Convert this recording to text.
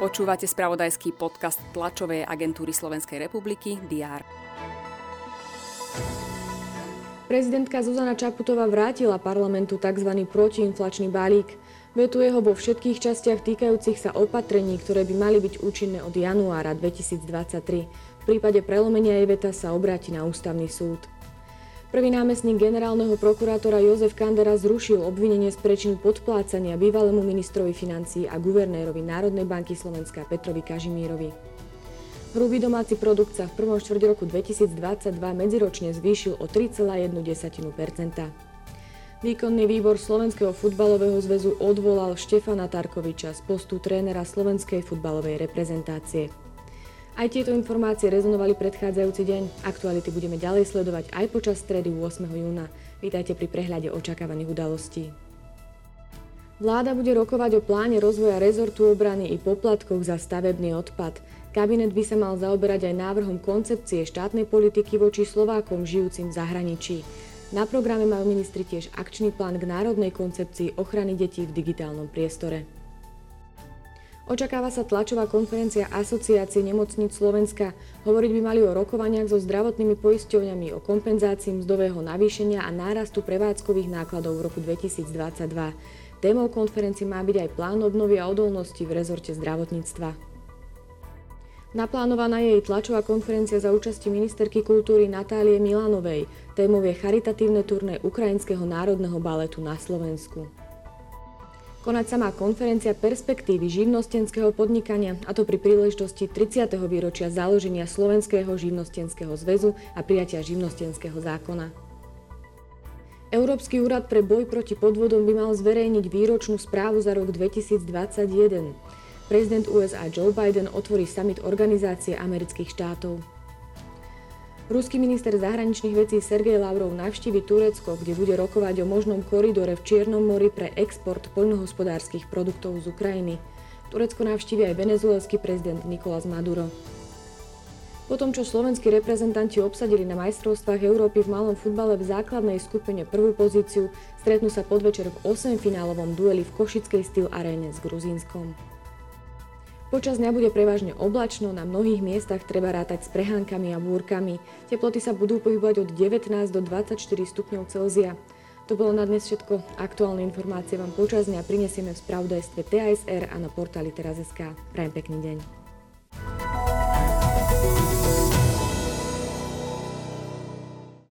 Počúvate spravodajský podcast tlačovej agentúry Slovenskej republiky DR. Prezidentka Zuzana Čaputová vrátila parlamentu tzv. protiinflačný balík. Vetuje ho vo všetkých častiach týkajúcich sa opatrení, ktoré by mali byť účinné od januára 2023. V prípade prelomenia jej veta sa obráti na ústavný súd. Prvý námestník generálneho prokurátora Jozef Kandera zrušil obvinenie z prečinu podplácania bývalému ministrovi financií a guvernérovi Národnej banky Slovenska Petrovi Kažimírovi. Hrubý domáci produkt sa v prvom štvrť roku 2022 medziročne zvýšil o 3,1 Výkonný výbor Slovenského futbalového zväzu odvolal Štefana Tarkoviča z postu trénera slovenskej futbalovej reprezentácie. Aj tieto informácie rezonovali predchádzajúci deň. Aktuality budeme ďalej sledovať aj počas stredy 8. júna. Vítajte pri prehľade očakávaných udalostí. Vláda bude rokovať o pláne rozvoja rezortu obrany i poplatkoch za stavebný odpad. Kabinet by sa mal zaoberať aj návrhom koncepcie štátnej politiky voči Slovákom žijúcim v zahraničí. Na programe majú ministri tiež akčný plán k národnej koncepcii ochrany detí v digitálnom priestore. Očakáva sa tlačová konferencia Asociácie nemocníc Slovenska. Hovoriť by mali o rokovaniach so zdravotnými poisťovňami, o kompenzácii mzdového navýšenia a nárastu prevádzkových nákladov v roku 2022. Témou konferencie má byť aj plán obnovy a odolnosti v rezorte zdravotníctva. Naplánovaná je jej tlačová konferencia za účasti ministerky kultúry Natálie Milanovej. Témou je charitatívne turné Ukrajinského národného baletu na Slovensku. Konať sa má konferencia perspektívy živnostenského podnikania, a to pri príležitosti 30. výročia založenia Slovenského živnostenského zväzu a prijatia živnostenského zákona. Európsky úrad pre boj proti podvodom by mal zverejniť výročnú správu za rok 2021. Prezident USA Joe Biden otvorí summit Organizácie amerických štátov. Ruský minister zahraničných vecí Sergej Lavrov navštívi Turecko, kde bude rokovať o možnom koridore v Čiernom mori pre export poľnohospodárskych produktov z Ukrajiny. Turecko navštívi aj venezuelský prezident Nikolás Maduro. Po tom, čo slovenskí reprezentanti obsadili na majstrovstvách Európy v malom futbale v základnej skupine prvú pozíciu, stretnú sa podvečer v 8-finálovom dueli v Košickej Steel Arene s Gruzínskom. Počas dňa bude prevažne oblačno, na mnohých miestach treba rátať s prehánkami a búrkami. Teploty sa budú pohybovať od 19 do 24 stupňov Celzia. To bolo na dnes všetko. Aktuálne informácie vám počas dňa prinesieme v spravodajstve TASR a na portáli teraz.sk. Prajem pekný deň.